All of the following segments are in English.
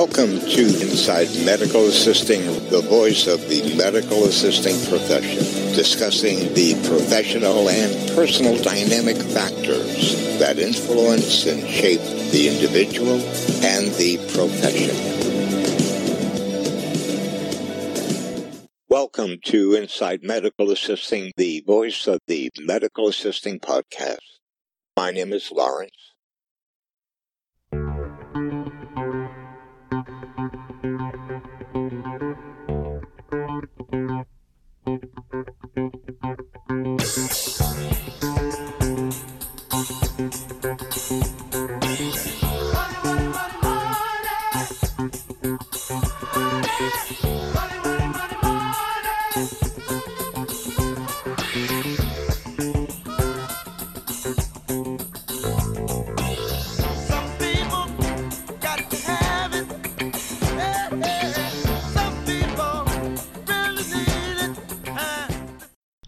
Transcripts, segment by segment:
Welcome to Inside Medical Assisting, the voice of the medical assisting profession, discussing the professional and personal dynamic factors that influence and shape the individual and the profession. Welcome to Inside Medical Assisting, the voice of the medical assisting podcast. My name is Lawrence.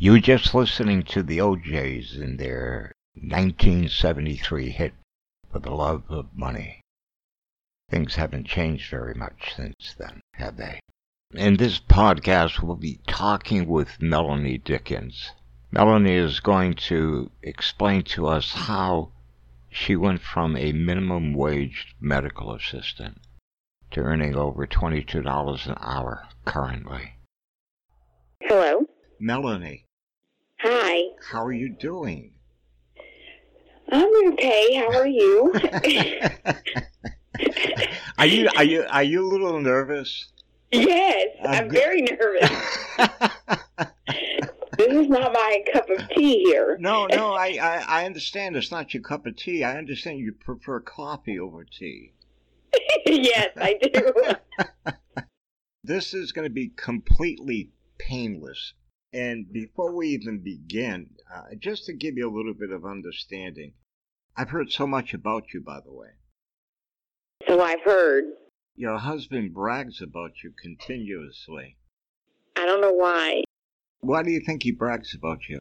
You were just listening to the O'Jays in their 1973 hit For the Love of Money. Things haven't changed very much since then, have they? In this podcast, we'll be talking with Melanie Dickens. Melanie is going to explain to us how she went from a minimum wage medical assistant to earning over $22 an hour currently. Hello. Melanie, Hi. how are you doing? I'm okay. How are you? are you are you are you a little nervous? Yes, I'm I'm very nervous. This is not my cup of tea here. no, no, I, I I understand it's not your cup of tea. I understand you prefer coffee over tea. yes, I do. This is going to be completely painless. And before we even begin, uh, just to give you a little bit of understanding, I've heard so much about you, by the way. So I've heard. Your husband brags about you continuously. I don't know why. Why do you think he brags about you?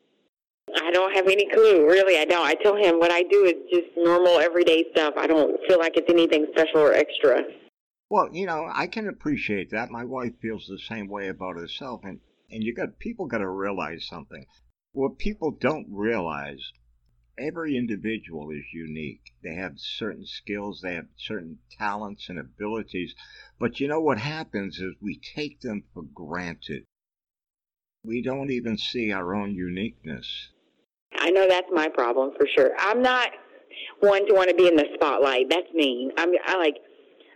I don't have any clue. Really, I don't. I tell him what I do is just normal, everyday stuff. I don't feel like it's anything special or extra. Well, you know, I can appreciate that. My wife feels the same way about herself, and and you got people got to realize something. What people don't realize, every individual is unique. They have certain skills, they have certain talents and abilities, but you know what happens is we take them for granted. We don't even see our own uniqueness. I know that's my problem for sure. I'm not one to want to be in the spotlight. That's me. I'm I like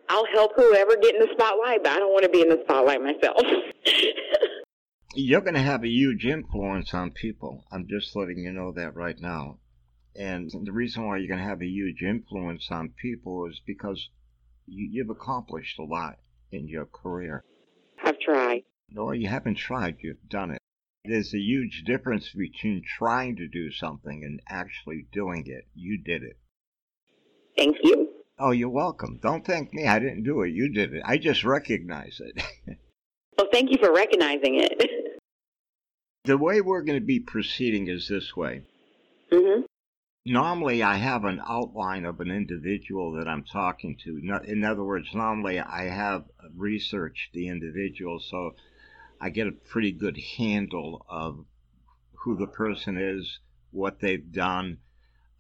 I'll help whoever get in the spotlight, but I don't want to be in the spotlight myself. You're going to have a huge influence on people. I'm just letting you know that right now. And the reason why you're going to have a huge influence on people is because you, you've accomplished a lot in your career. I've tried. No, you haven't tried, you've done it. There's a huge difference between trying to do something and actually doing it. You did it. Thank you. Oh, you're welcome. Don't thank me. I didn't do it. You did it. I just recognize it. Well, thank you for recognizing it. the way we're going to be proceeding is this way. mhm. Normally I have an outline of an individual that I'm talking to. In other words, normally I have researched the individual, so I get a pretty good handle of who the person is, what they've done.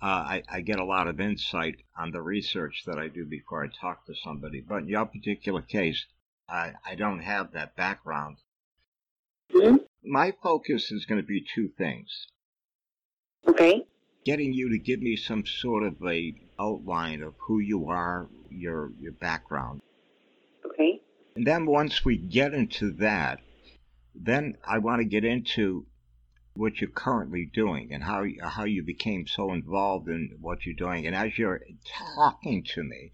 Uh, I, I get a lot of insight on the research that I do before I talk to somebody. But in your particular case, I, I don't have that background. Mhm. My focus is going to be two things Okay. Getting you to give me some sort of a outline of who you are, your your background. Okay. And then once we get into that, then I want to get into what you're currently doing and how how you became so involved in what you're doing. And as you're talking to me,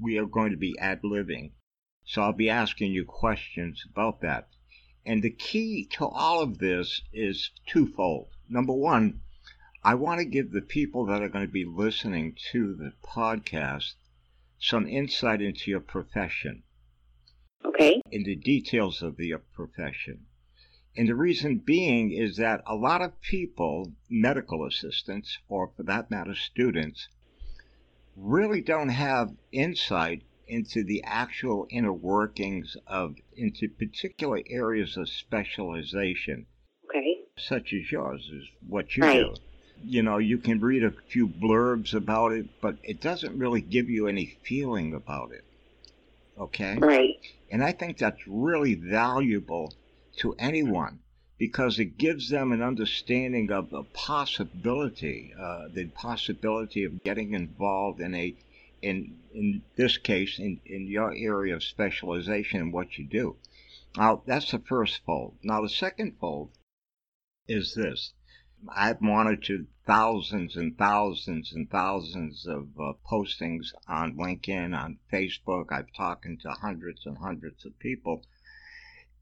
we are going to be ad libbing. So I'll be asking you questions about that. And the key to all of this is twofold. Number one, I want to give the people that are going to be listening to the podcast some insight into your profession Okay. in the details of the profession. And the reason being is that a lot of people, medical assistants, or for that matter, students, really don't have insight into the actual inner workings of into particular areas of specialization Okay. such as yours is what you Right. do you know you can read a few blurbs about it but it doesn't really give you any feeling about it okay Right. and i think that's really valuable to anyone because it gives them an understanding of the possibility, uh, the possibility of getting involved in a, in in this case, in, in your area of specialization in what you do. Now that's the first fold. Now the second fold is this: I've monitored thousands and thousands and thousands of uh, postings on LinkedIn, on Facebook. I've talked to hundreds and hundreds of people,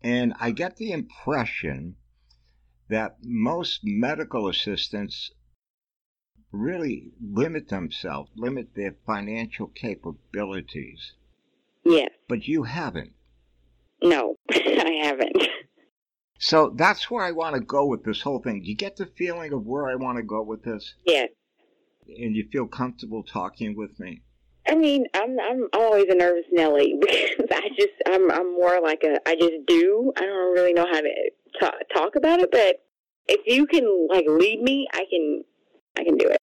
and I get the impression that most medical assistants really limit themselves, limit their financial capabilities. Yes. But you haven't. No, I haven't. So that's where I want to go with this whole thing. Do you get the feeling of where I want to go with this? Yes. And you feel comfortable talking with me? I mean, I'm I'm always a nervous Nelly because I just I'm I'm more like a I just do. I don't really know how to talk, talk about it, but if you can like lead me, I can I can do it.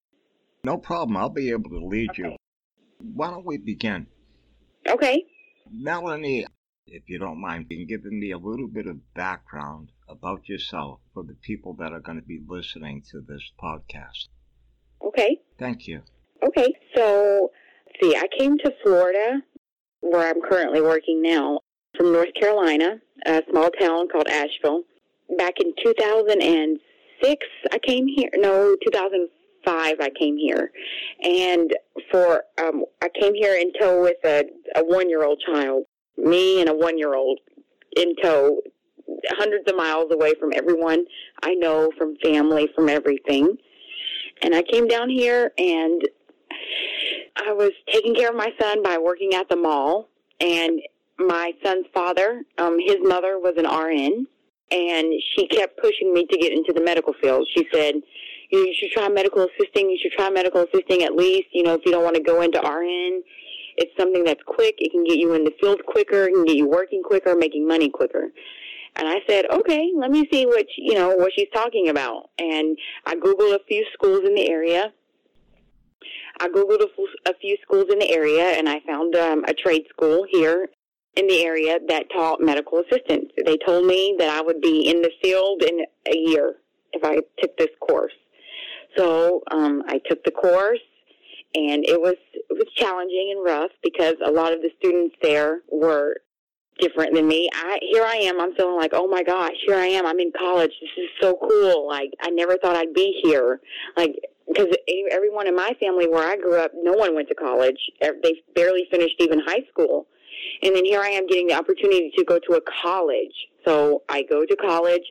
No problem. I'll be able to lead you. Why don't we begin? Okay. Melanie, if you don't mind, being giving me a little bit of background about yourself for the people that are going to be listening to this podcast. Okay. Thank you. Okay. So, see, I came to Florida, where I'm currently working now, from North Carolina, a small town called Asheville. Back in 2006, I came here. No, 2005, I came here, and for um, I came here in tow with a, a one-year-old child. Me and a one-year-old in tow, hundreds of miles away from everyone I know, from family, from everything. And I came down here and I was taking care of my son by working at the mall. And my son's father, um, his mother was an RN, and she kept pushing me to get into the medical field. She said, you, you should try medical assisting. You should try medical assisting at least, you know, if you don't want to go into RN. It's something that's quick. It can get you in the field quicker. It can get you working quicker, making money quicker. And I said, okay, let me see what, you know, what she's talking about. And I Googled a few schools in the area. I Googled a, few schools in the area and I found um, a trade school here in the area that taught medical assistance. They told me that I would be in the field in a year if I took this course. So um, I took the course and it was it was challenging and rough because a lot of the students there were different than me. I here I am. I'm feeling like, oh my gosh, here I am. I'm in college. This is so cool. Like I never thought I'd be here. Like because everyone in my family where I grew up, no one went to college. They barely finished even high school. And then here I am getting the opportunity to go to a college. So I go to college.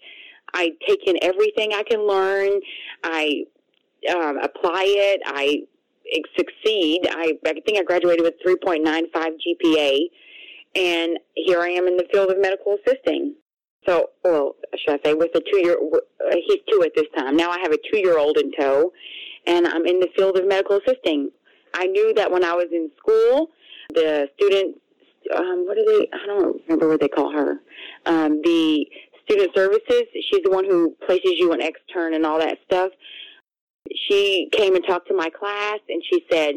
I take in everything I can learn. I um, apply it. I succeed. I, I think I graduated with 3.95 GPA and here I am in the field of medical assisting. So, well, should I say, with a two-year, uh, he's two at this time. Now I have a two-year-old in tow, and I'm in the field of medical assisting. I knew that when I was in school, the student, um, what do they? I don't remember what they call her. Um, the student services. She's the one who places you an extern and all that stuff. She came and talked to my class, and she said,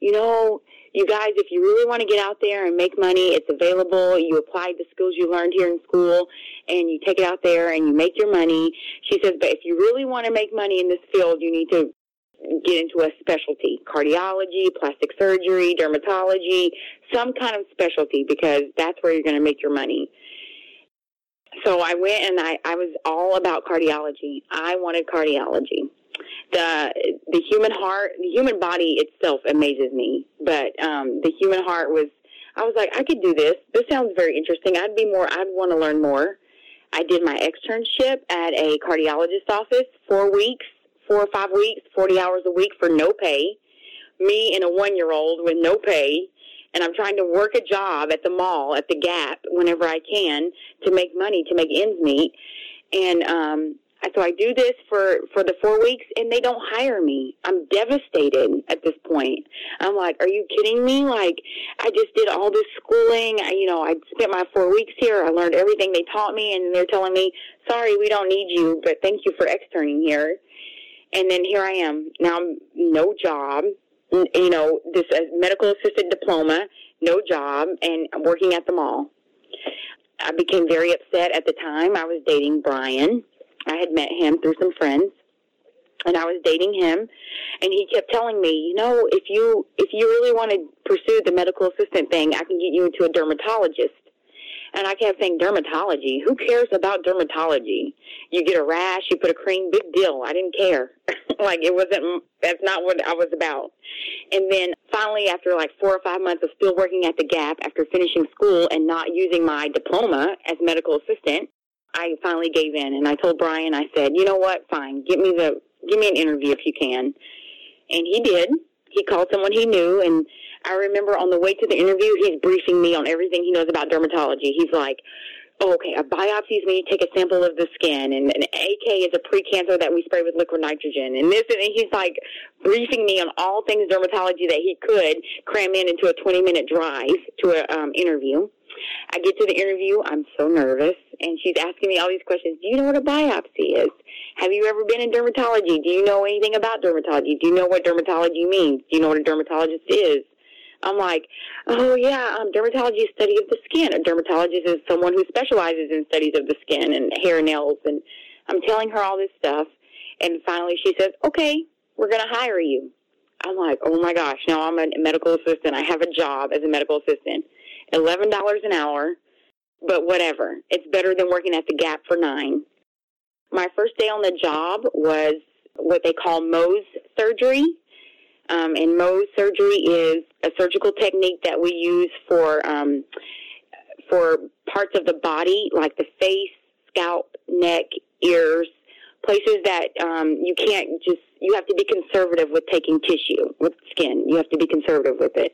you know, you guys, if you really want to get out there and make money, it's available. You apply the skills you learned here in school and you take it out there and you make your money. She says, but if you really want to make money in this field, you need to get into a specialty, cardiology, plastic surgery, dermatology, some kind of specialty because that's where you're going to make your money. So I went and I, I was all about cardiology. I wanted cardiology the the human heart, the human body itself amazes me. But um, the human heart was, I was like, I could do this. This sounds very interesting. I'd be more. I'd want to learn more. I did my externship at a cardiologist office, four weeks, four or five weeks, forty hours a week for no pay. Me and a one year old with no pay. And I'm trying to work a job at the mall, at the Gap, whenever I can, to make money, to make ends meet. And um, So I do this for, for the four weeks and they don't hire me. I'm devastated at this point. I'm like, are you kidding me? Like, I just did all this schooling. I, you know, I spent my four weeks here. I learned everything they taught me and they're telling me, sorry, we don't need you, but thank you for externing here. And then here I am. Now I'm no job, you know, this uh, medical assistant diploma, no job, and I'm working at the mall. I became very upset at the time. I was dating Brian. I had met him through some friends, and I was dating him. And he kept telling me, you know, if you if you really want to pursue the medical assistant thing, I can get you into a dermatologist. And I kept saying, dermatology? Who cares about dermatology? You get a rash, you put a cream, big deal. I didn't care. like it wasn't, that's not what I was about. And then finally, after like four or five months of still working at the Gap after finishing school and not using my diploma as medical assistant, I finally gave in and I told Brian, I said, you know what? Fine. Give me the, give me an interview if you can. And he did. He called someone he knew and I remember on the way to the interview, he's briefing me on everything he knows about dermatology. He's like, oh, okay, a biopsy is when you take a sample of the skin, and an AK is a precancer that we spray with liquid nitrogen, and this, and he's like briefing me on all things dermatology that he could cram in into a 20 minute drive to a um, interview. I get to the interview, I'm so nervous, and she's asking me all these questions. Do you know what a biopsy is? Have you ever been in dermatology? Do you know anything about dermatology? Do you know what dermatology means? Do you know what a dermatologist is? I'm like, oh yeah, um, dermatology is study of the skin. A dermatologist is someone who specializes in studies of the skin and hair and nails. And I'm telling her all this stuff. And finally she says, okay, we're going to hire you. I'm like, oh my gosh, now I'm a medical assistant. I have a job as a medical assistant. $11 an hour, but whatever. It's better than working at the Gap for nine. My first day on the job was what they call Mohs surgery. Um, and Mohs surgery is a surgical technique that we use for um, for parts of the body, like the face, scalp, neck, ears, places that um, you can't just. You have to be conservative with taking tissue with skin. You have to be conservative with it.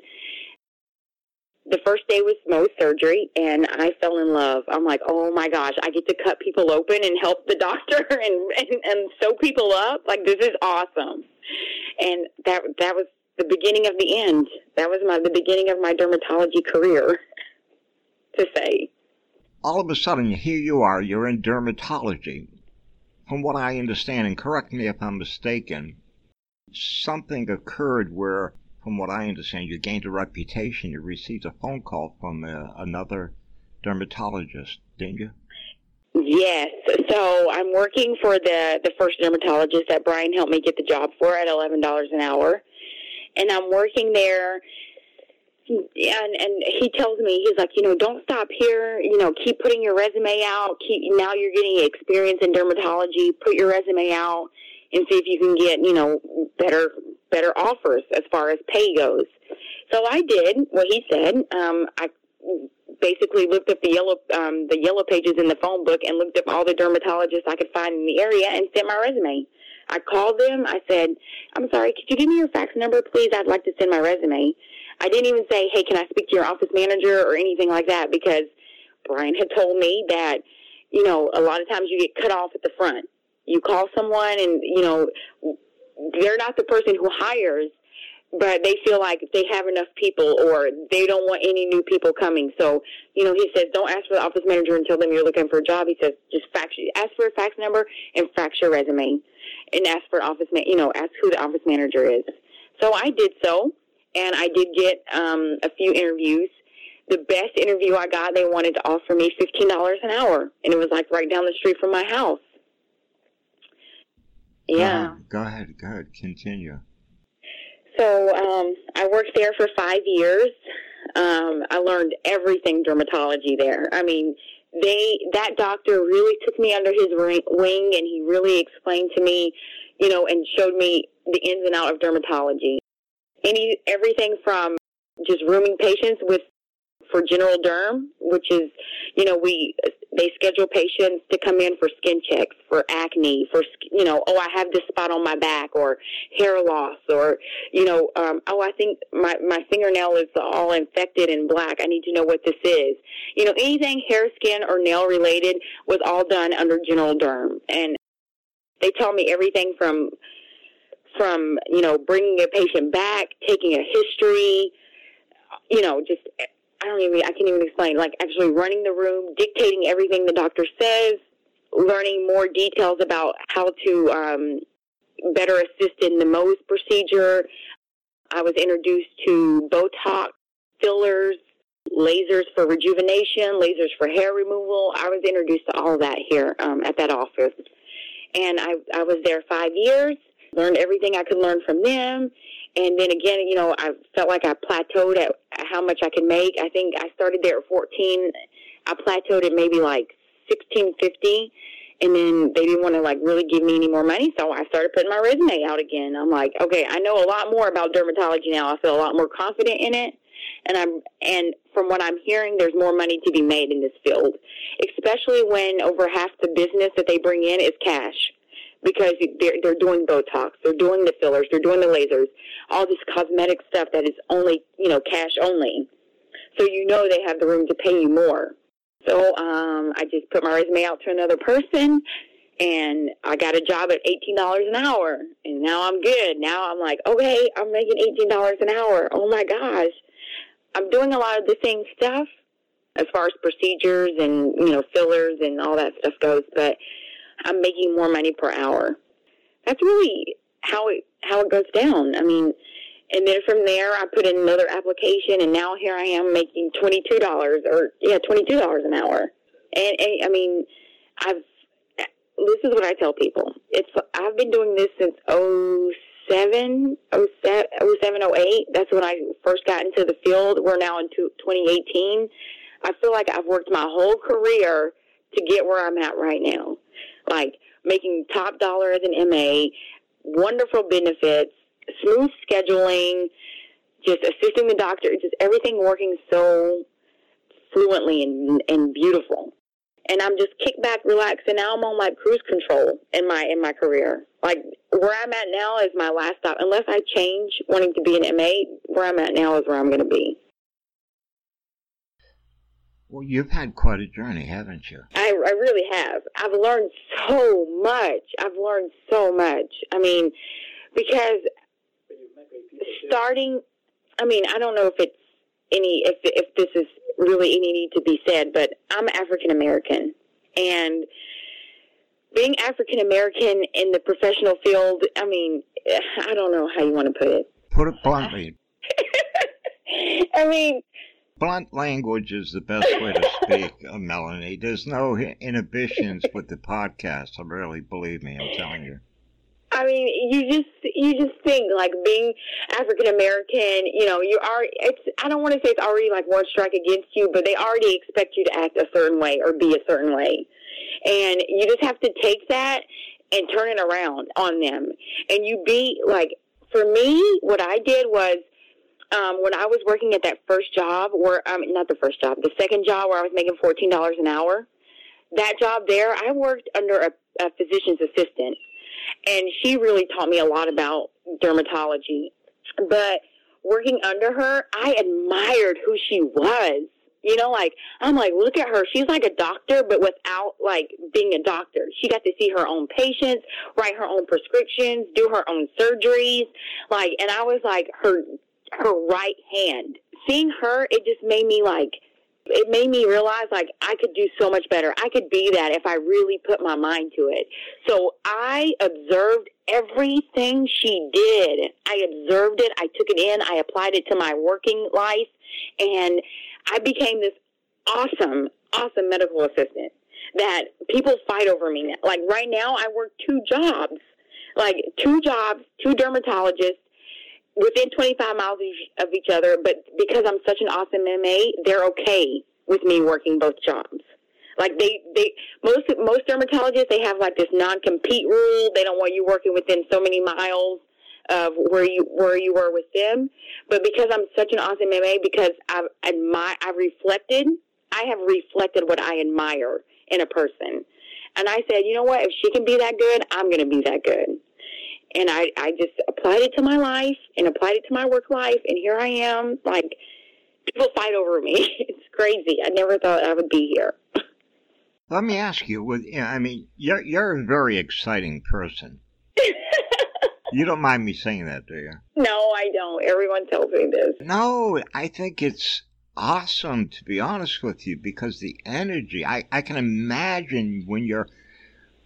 The first day was Mohs surgery, and I fell in love. I'm like, oh my gosh, I get to cut people open and help the doctor and and, and sew people up. Like this is awesome and that that was the beginning of the end. That was my the beginning of my dermatology career. to say, All of a sudden, here you are, you're in dermatology. From what I understand, and correct me if I'm mistaken, something occurred where, from what I understand, you gained a reputation. You received a phone call from uh, another dermatologist, didn't you? yes. So I'm working for the the first dermatologist that Brian helped me get the job for at eleven dollars an hour, and I'm working there. And and he tells me he's like you know don't stop here you know keep putting your resume out keep now you're getting experience in dermatology put your resume out and see if you can get you know better better offers as far as pay goes so I did what he said um I basically looked up the yellow um, the yellow pages in the phone book and looked up all the dermatologists I could find in the area and sent my resume. I called them. I said, "I'm sorry, could you give me your fax number, please? I'd like to send my resume." I didn't even say, "Hey, can I speak to your office manager or anything like that?" Because Brian had told me that you know a lot of times you get cut off at the front. You call someone and you know they're not the person who hires but they feel like they have enough people or they don't want any new people coming. So, you know, he says, don't ask for the office manager and tell them you're looking for a job. He says, just fax, ask for a fax number and fax your resume and ask for office, ma- you know, ask who the office manager is. So I did so and I did get, um, a few interviews. The best interview I got, they wanted to offer me $15 an hour and it was like right down the street from my house. Yeah. Go ahead, go ahead, continue. So um, I worked there for five years. Um, I learned everything dermatology there. I mean, they that doctor really took me under his wing, and he really explained to me, you know, and showed me the ins and out of dermatology. Any everything from just rooming patients with for general derm, which is, you know, we they schedule patients to come in for skin checks, for acne, for you know, oh, I have this spot on my back, or hair loss, or you know, um, oh, I think my my fingernail is all infected and black. I need to know what this is. You know, anything hair, skin, or nail related was all done under general derm, and They tell me everything from from you know bringing a patient back, taking a history, you know, just I don't even I can't even explain. Like actually running the room, dictating everything the doctor says, learning more details about how to um, better assist in the Mohs procedure. I was introduced to Botox, fillers, lasers for rejuvenation, lasers for hair removal. I was introduced to all that here um, at that office. And I, I was there five years, learned everything I could learn from them. And then again, you know, I felt like I plateaued at how much I could make. I think I started there at 14. I plateaued at maybe like 1650 and then they didn't want to like really give me any more money so i started putting my resume out again. I'm like okay i know a lot more about dermatology now. I feel a lot more confident in it. And i'm and from what i'm hearing there's more money to be made in this field especially when over half the business that they bring in is cash because they're they're doing botox they're doing the fillers they're doing the lasers all this cosmetic stuff that is only you know cash only so you know they have the room to pay you more so um, I just put my resume out to another person, and I got a job at eighteen dollars an hour, and now I'm good. Now I'm like, okay, I'm making eighteen dollars an hour. Oh my gosh, I'm doing a lot of the same stuff as far as procedures and you know fillers and all that stuff goes, but I'm making more money per hour. That's really how it how it goes down. I mean, and then from there, I put in another application, and now here I am making twenty two dollars, or yeah, twenty two dollars an hour. And, and I mean, I've this is what I tell people. It's I've been doing this since oh seven, oh seven, oh seven, oh eight. That's when I first got into the field. We're now in twenty eighteen. I feel like I've worked my whole career to get where I'm at right now. Like making top dollar as an MA, wonderful benefits, smooth scheduling, just assisting the doctor, just everything working so fluently and, and beautiful. And I'm just kick back, relax, and now I'm on like cruise control in my in my career. Like where I'm at now is my last stop. Unless I change wanting to be an MA, where I'm at now is where I'm going to be. Well, you've had quite a journey, haven't you? I, I really have. I've learned so much. I've learned so much. I mean, because starting, I mean, I don't know if it's any, if, if this is really any need to be said, but I'm African American. And being African American in the professional field, I mean, I don't know how you want to put it. Put it bluntly. I mean, blunt language is the best way to speak, uh, Melanie. There's no inhibitions with the podcast. I really believe me. I'm telling you. I mean, you just you just think like being African American, you know, you are. It's I don't want to say it's already like one strike against you, but they already expect you to act a certain way or be a certain way, and you just have to take that and turn it around on them, and you be like. For me, what I did was um, when I was working at that first job, or um, not the first job, the second job where I was making fourteen dollars an hour. That job there, I worked under a, a physician's assistant, and she really taught me a lot about dermatology. But working under her, I admired who she was. You know, like I'm like, look at her. She's like a doctor, but without like being a doctor. She got to see her own patients, write her own prescriptions, do her own surgeries. Like, and I was like her her right hand. Seeing her, it just made me like it made me realize like I could do so much better. I could be that if I really put my mind to it. So I observed everything she did. I observed it. I took it in. I applied it to my working life and I became this awesome, awesome medical assistant that people fight over me. Like right now I work two jobs, like two jobs, two dermatologists within 25 miles of each other, but because I'm such an awesome MA, they're okay with me working both jobs. Like they, they most most dermatologists they have like this non-compete rule. They don't want you working within so many miles of where you where you were with them. But because I'm such an awesome MA, because I've admire, I've reflected, I have reflected what I admire in a person. And I said, you know what? If she can be that good, I'm going to be that good and I, I just applied it to my life and applied it to my work life and here I am like people fight over me it's crazy I never thought I would be here Let me ask you. I mean, you're you're a very exciting person. You don't mind me saying that, do you? no, I don't. Everyone tells me this. No, I think it's awesome to be honest with you because the energy I, I can imagine when you're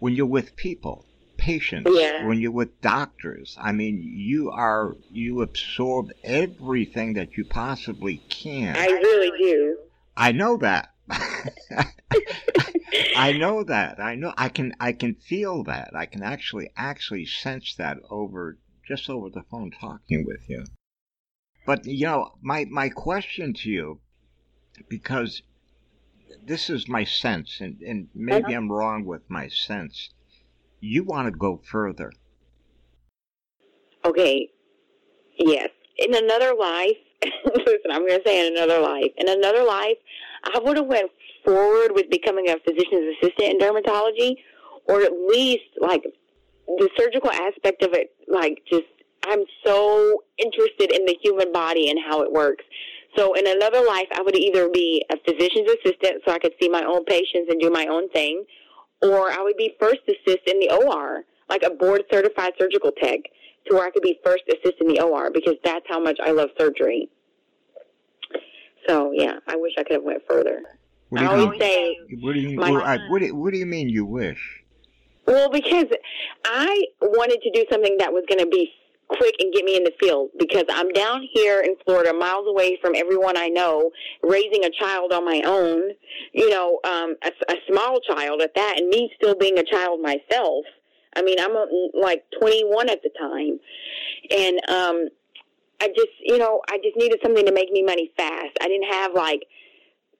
when you're with people, patients, Yeah. when you're with doctors. I mean, you are you absorb everything that you possibly can. I really do. I know that. I know that. I know I can I can feel that. I can actually actually sense that over just over the phone talking with you. But you know, my my question to you because this is my sense and, and maybe uh-huh. I'm wrong with my sense. You want to go further. Okay. Yes. In another life, listen, I'm going to say in another life. In another life, I would have went forward with becoming a physician's assistant in dermatology, or at least like the surgical aspect of it. Like, just I'm so interested in the human body and how it works. So in another life, I would either be a physician's assistant so I could see my own patients and do my own thing, or I would be first assist in the OR, like a board certified surgical tech, to where I could be first assist in the OR because that's how much I love surgery. So yeah, I wish I could have went further. What do I you always mean? say, What do you my- what, I- what do, what do you mean you wish? well, because I wanted to do something that was going to be quick and get me in the field because I'm down here in Florida, miles away from everyone I know, raising a child on my own, you know, um, a, a small child at that, and me still being a child myself. I mean, I'm uh, like 21 at the time, and um, I just, you know, I just needed something to make me money fast. I didn't have like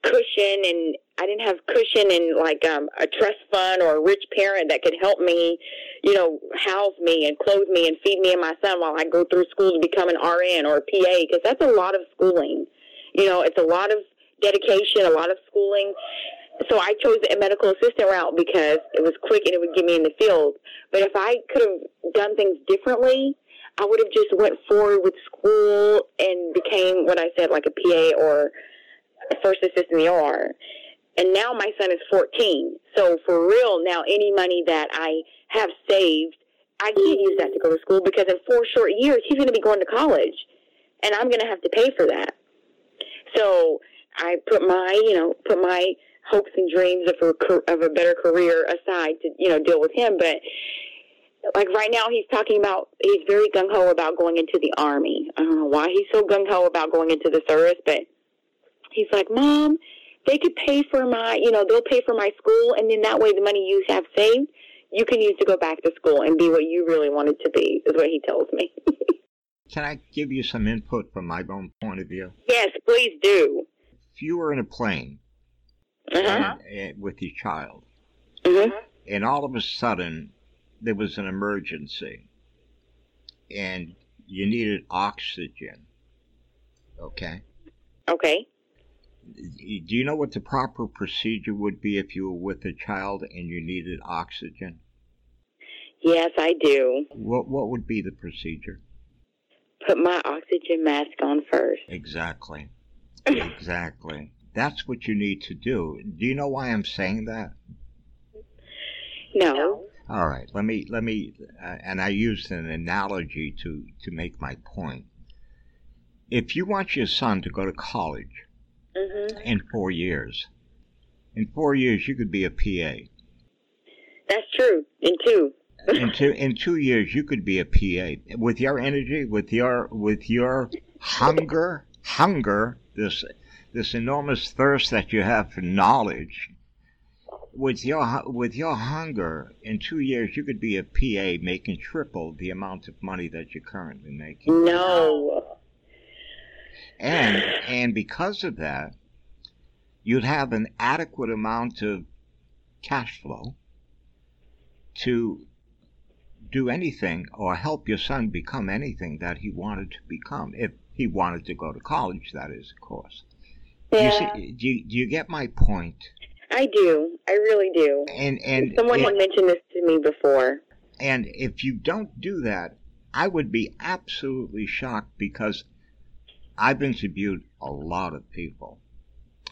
cushion and I didn't have cushion and like um, a trust fund or a rich parent that could help me, you know, house me and clothe me and feed me and my son while I go through school to become an RN or a PA because that's a lot of schooling. You know, it's a lot of dedication, a lot of schooling. So I chose the medical assistant route because it was quick and it would get me in the field. But if I could have done things differently, I would have just went forward with school and became what I said, like a PA or a first assistant in the OR. And now my son is 14. So for real, now any money that I have saved, I can't use that to go to school because in four short years, he's going to be going to college. And I'm going to have to pay for that. So I put my, you know, put my hopes and dreams of a, of a better career aside to, you know, deal with him. But like right now, he's talking about, he's very gung ho about going into the army. I don't know why he's so gung ho about going into the service, but he's like, Mom, they could pay for my, you know, they'll pay for my school, and then that way the money you have saved, you can use to go back to school and be what you really wanted to be, is what he tells me. Can I give you some input from my own point of view? yes, please do. If you were in a plane Uh-huh. and, and with your child, hmm and all of a sudden there was an emergency, and you needed oxygen, okay? Okay. Do you know what the proper procedure would be if you were with a child and you needed oxygen? Yes, I do. What what would be the procedure? Put my oxygen mask on first. Exactly. Exactly. That's what you need to do. Do you know why I'm saying that? No. All right. Let me let me uh, and I used an analogy to to make my point. If you want your son to go to college hmm in 4 years, in 4 years you could be a PA. That's true. In two. in two in two years you could be a PA with your energy, with your with your hunger, hunger, this this enormous thirst that you have for knowledge. With your with your hunger, in two years you could be a PA making triple the amount of money that you're currently making. No. And and because of that, you'd have an adequate amount of cash flow to do anything or help your son become anything that he wanted to become. If he wanted to go to college, that is, of course. Yeah. You see, do you, do you get my point? I do. I really do. And and Someone and, had mentioned this to me before. and if you don't do that, I would be absolutely shocked because I've interviewed a lot of people,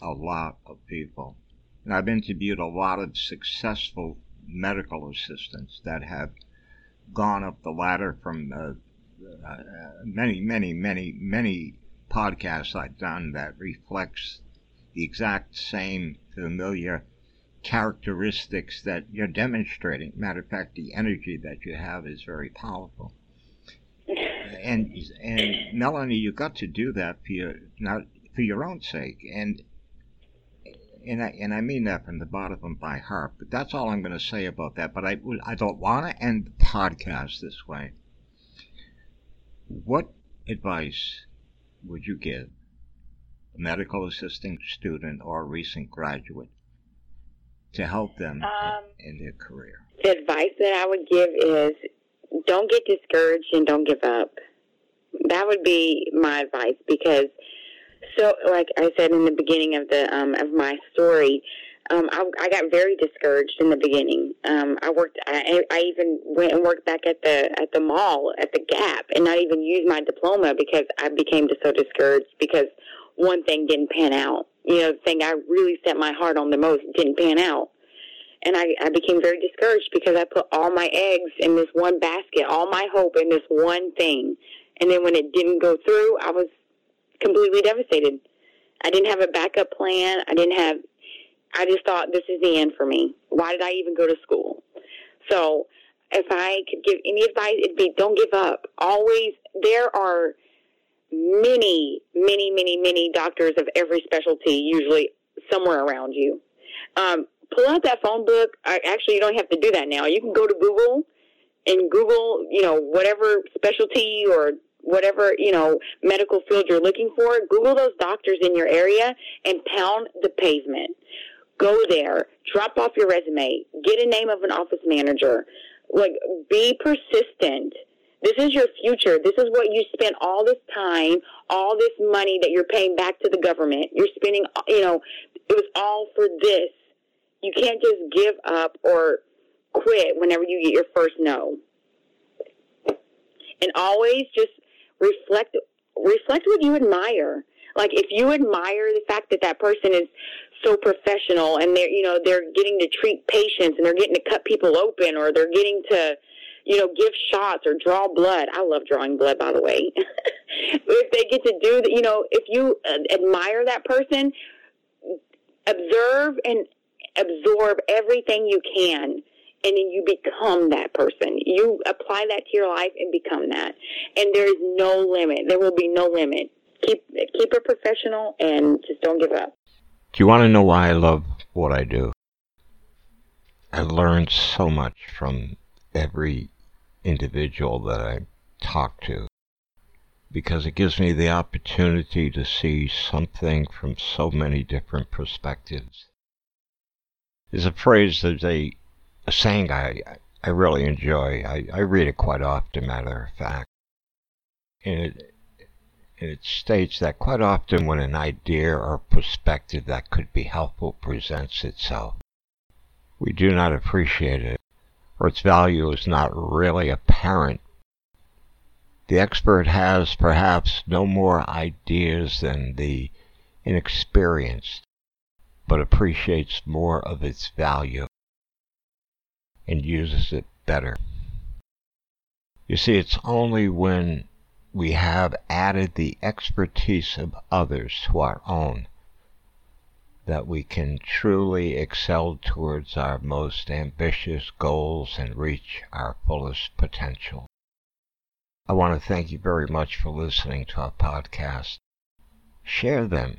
a lot of people, And I've interviewed a lot of successful medical assistants that have gone up the ladder from uh, uh, many, many, many, many podcasts I've done that reflects the exact same familiar characteristics that you're demonstrating. Matter of fact, the energy that you have is very powerful. And and Melanie, you got to do that for your not for your own sake, and and I and I mean that from the bottom of my heart. But that's all I'm going to say about that. But I I don't want to end the podcast this way. What advice would you give a medical assisting student or a recent graduate to help them Um, in their career? The advice that I would give is don't get discouraged and don't give up. That would be my advice because, so like I said in the beginning of the um, of my story, um, I, I got very discouraged in the beginning. Um, I worked. I, I even went and worked back at the at the mall at the Gap and not even used my diploma because I became just so discouraged because one thing didn't pan out. You know, the thing I really set my heart on the most didn't pan out and I, I became very discouraged because I put all my eggs in this one basket, all my hope in this one thing. And then when it didn't go through, I was completely devastated. I didn't have a backup plan. I didn't have, I just thought this is the end for me. Why did I even go to school? So if I could give any advice, it'd be don't give up. Always, there are many, many, many, many doctors of every specialty usually somewhere around you. Um, pull out that phone book. Actually, you don't have to do that now. You can go to Google and Google, you know, whatever specialty or whatever, you know, medical field you're looking for. Google those doctors in your area and pound the pavement. Go there, drop off your resume, get a name of an office manager. Like, be persistent. This is your future. This is what you spent all this time, all this money that you're paying back to the government. You're spending, you know, it was all for this you can't just give up or quit whenever you get your first no. And always just reflect reflect what you admire. Like if you admire the fact that that person is so professional and they're you know they're getting to treat patients and they're getting to cut people open or they're getting to you know give shots or draw blood. I love drawing blood by the way. if they get to do that, you know, if you uh, admire that person, observe and absorb everything you can and then you become that person. You apply that to your life and become that. And there is no limit. There will be no limit. Keep keep it professional and just don't give up. Do you want to know why I love what I do? I learn so much from every individual that I talk to because it gives me the opportunity to see something from so many different perspectives. There's a phrase, there's a, a saying I, I really enjoy. I, I read it quite often, matter of fact. And it, and it states that quite often when an idea or perspective that could be helpful presents itself, we do not appreciate it, or its value is not really apparent. The expert has perhaps no more ideas than the inexperienced but appreciates more of its value and uses it better. You see, it's only when we have added the expertise of others to our own that we can truly excel towards our most ambitious goals and reach our fullest potential. I want to thank you very much for listening to our podcast. Share them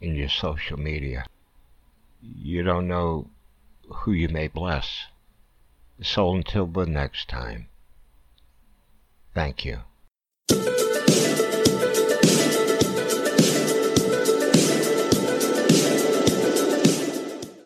in your social media you don't know who you may bless. So until the next time, thank you.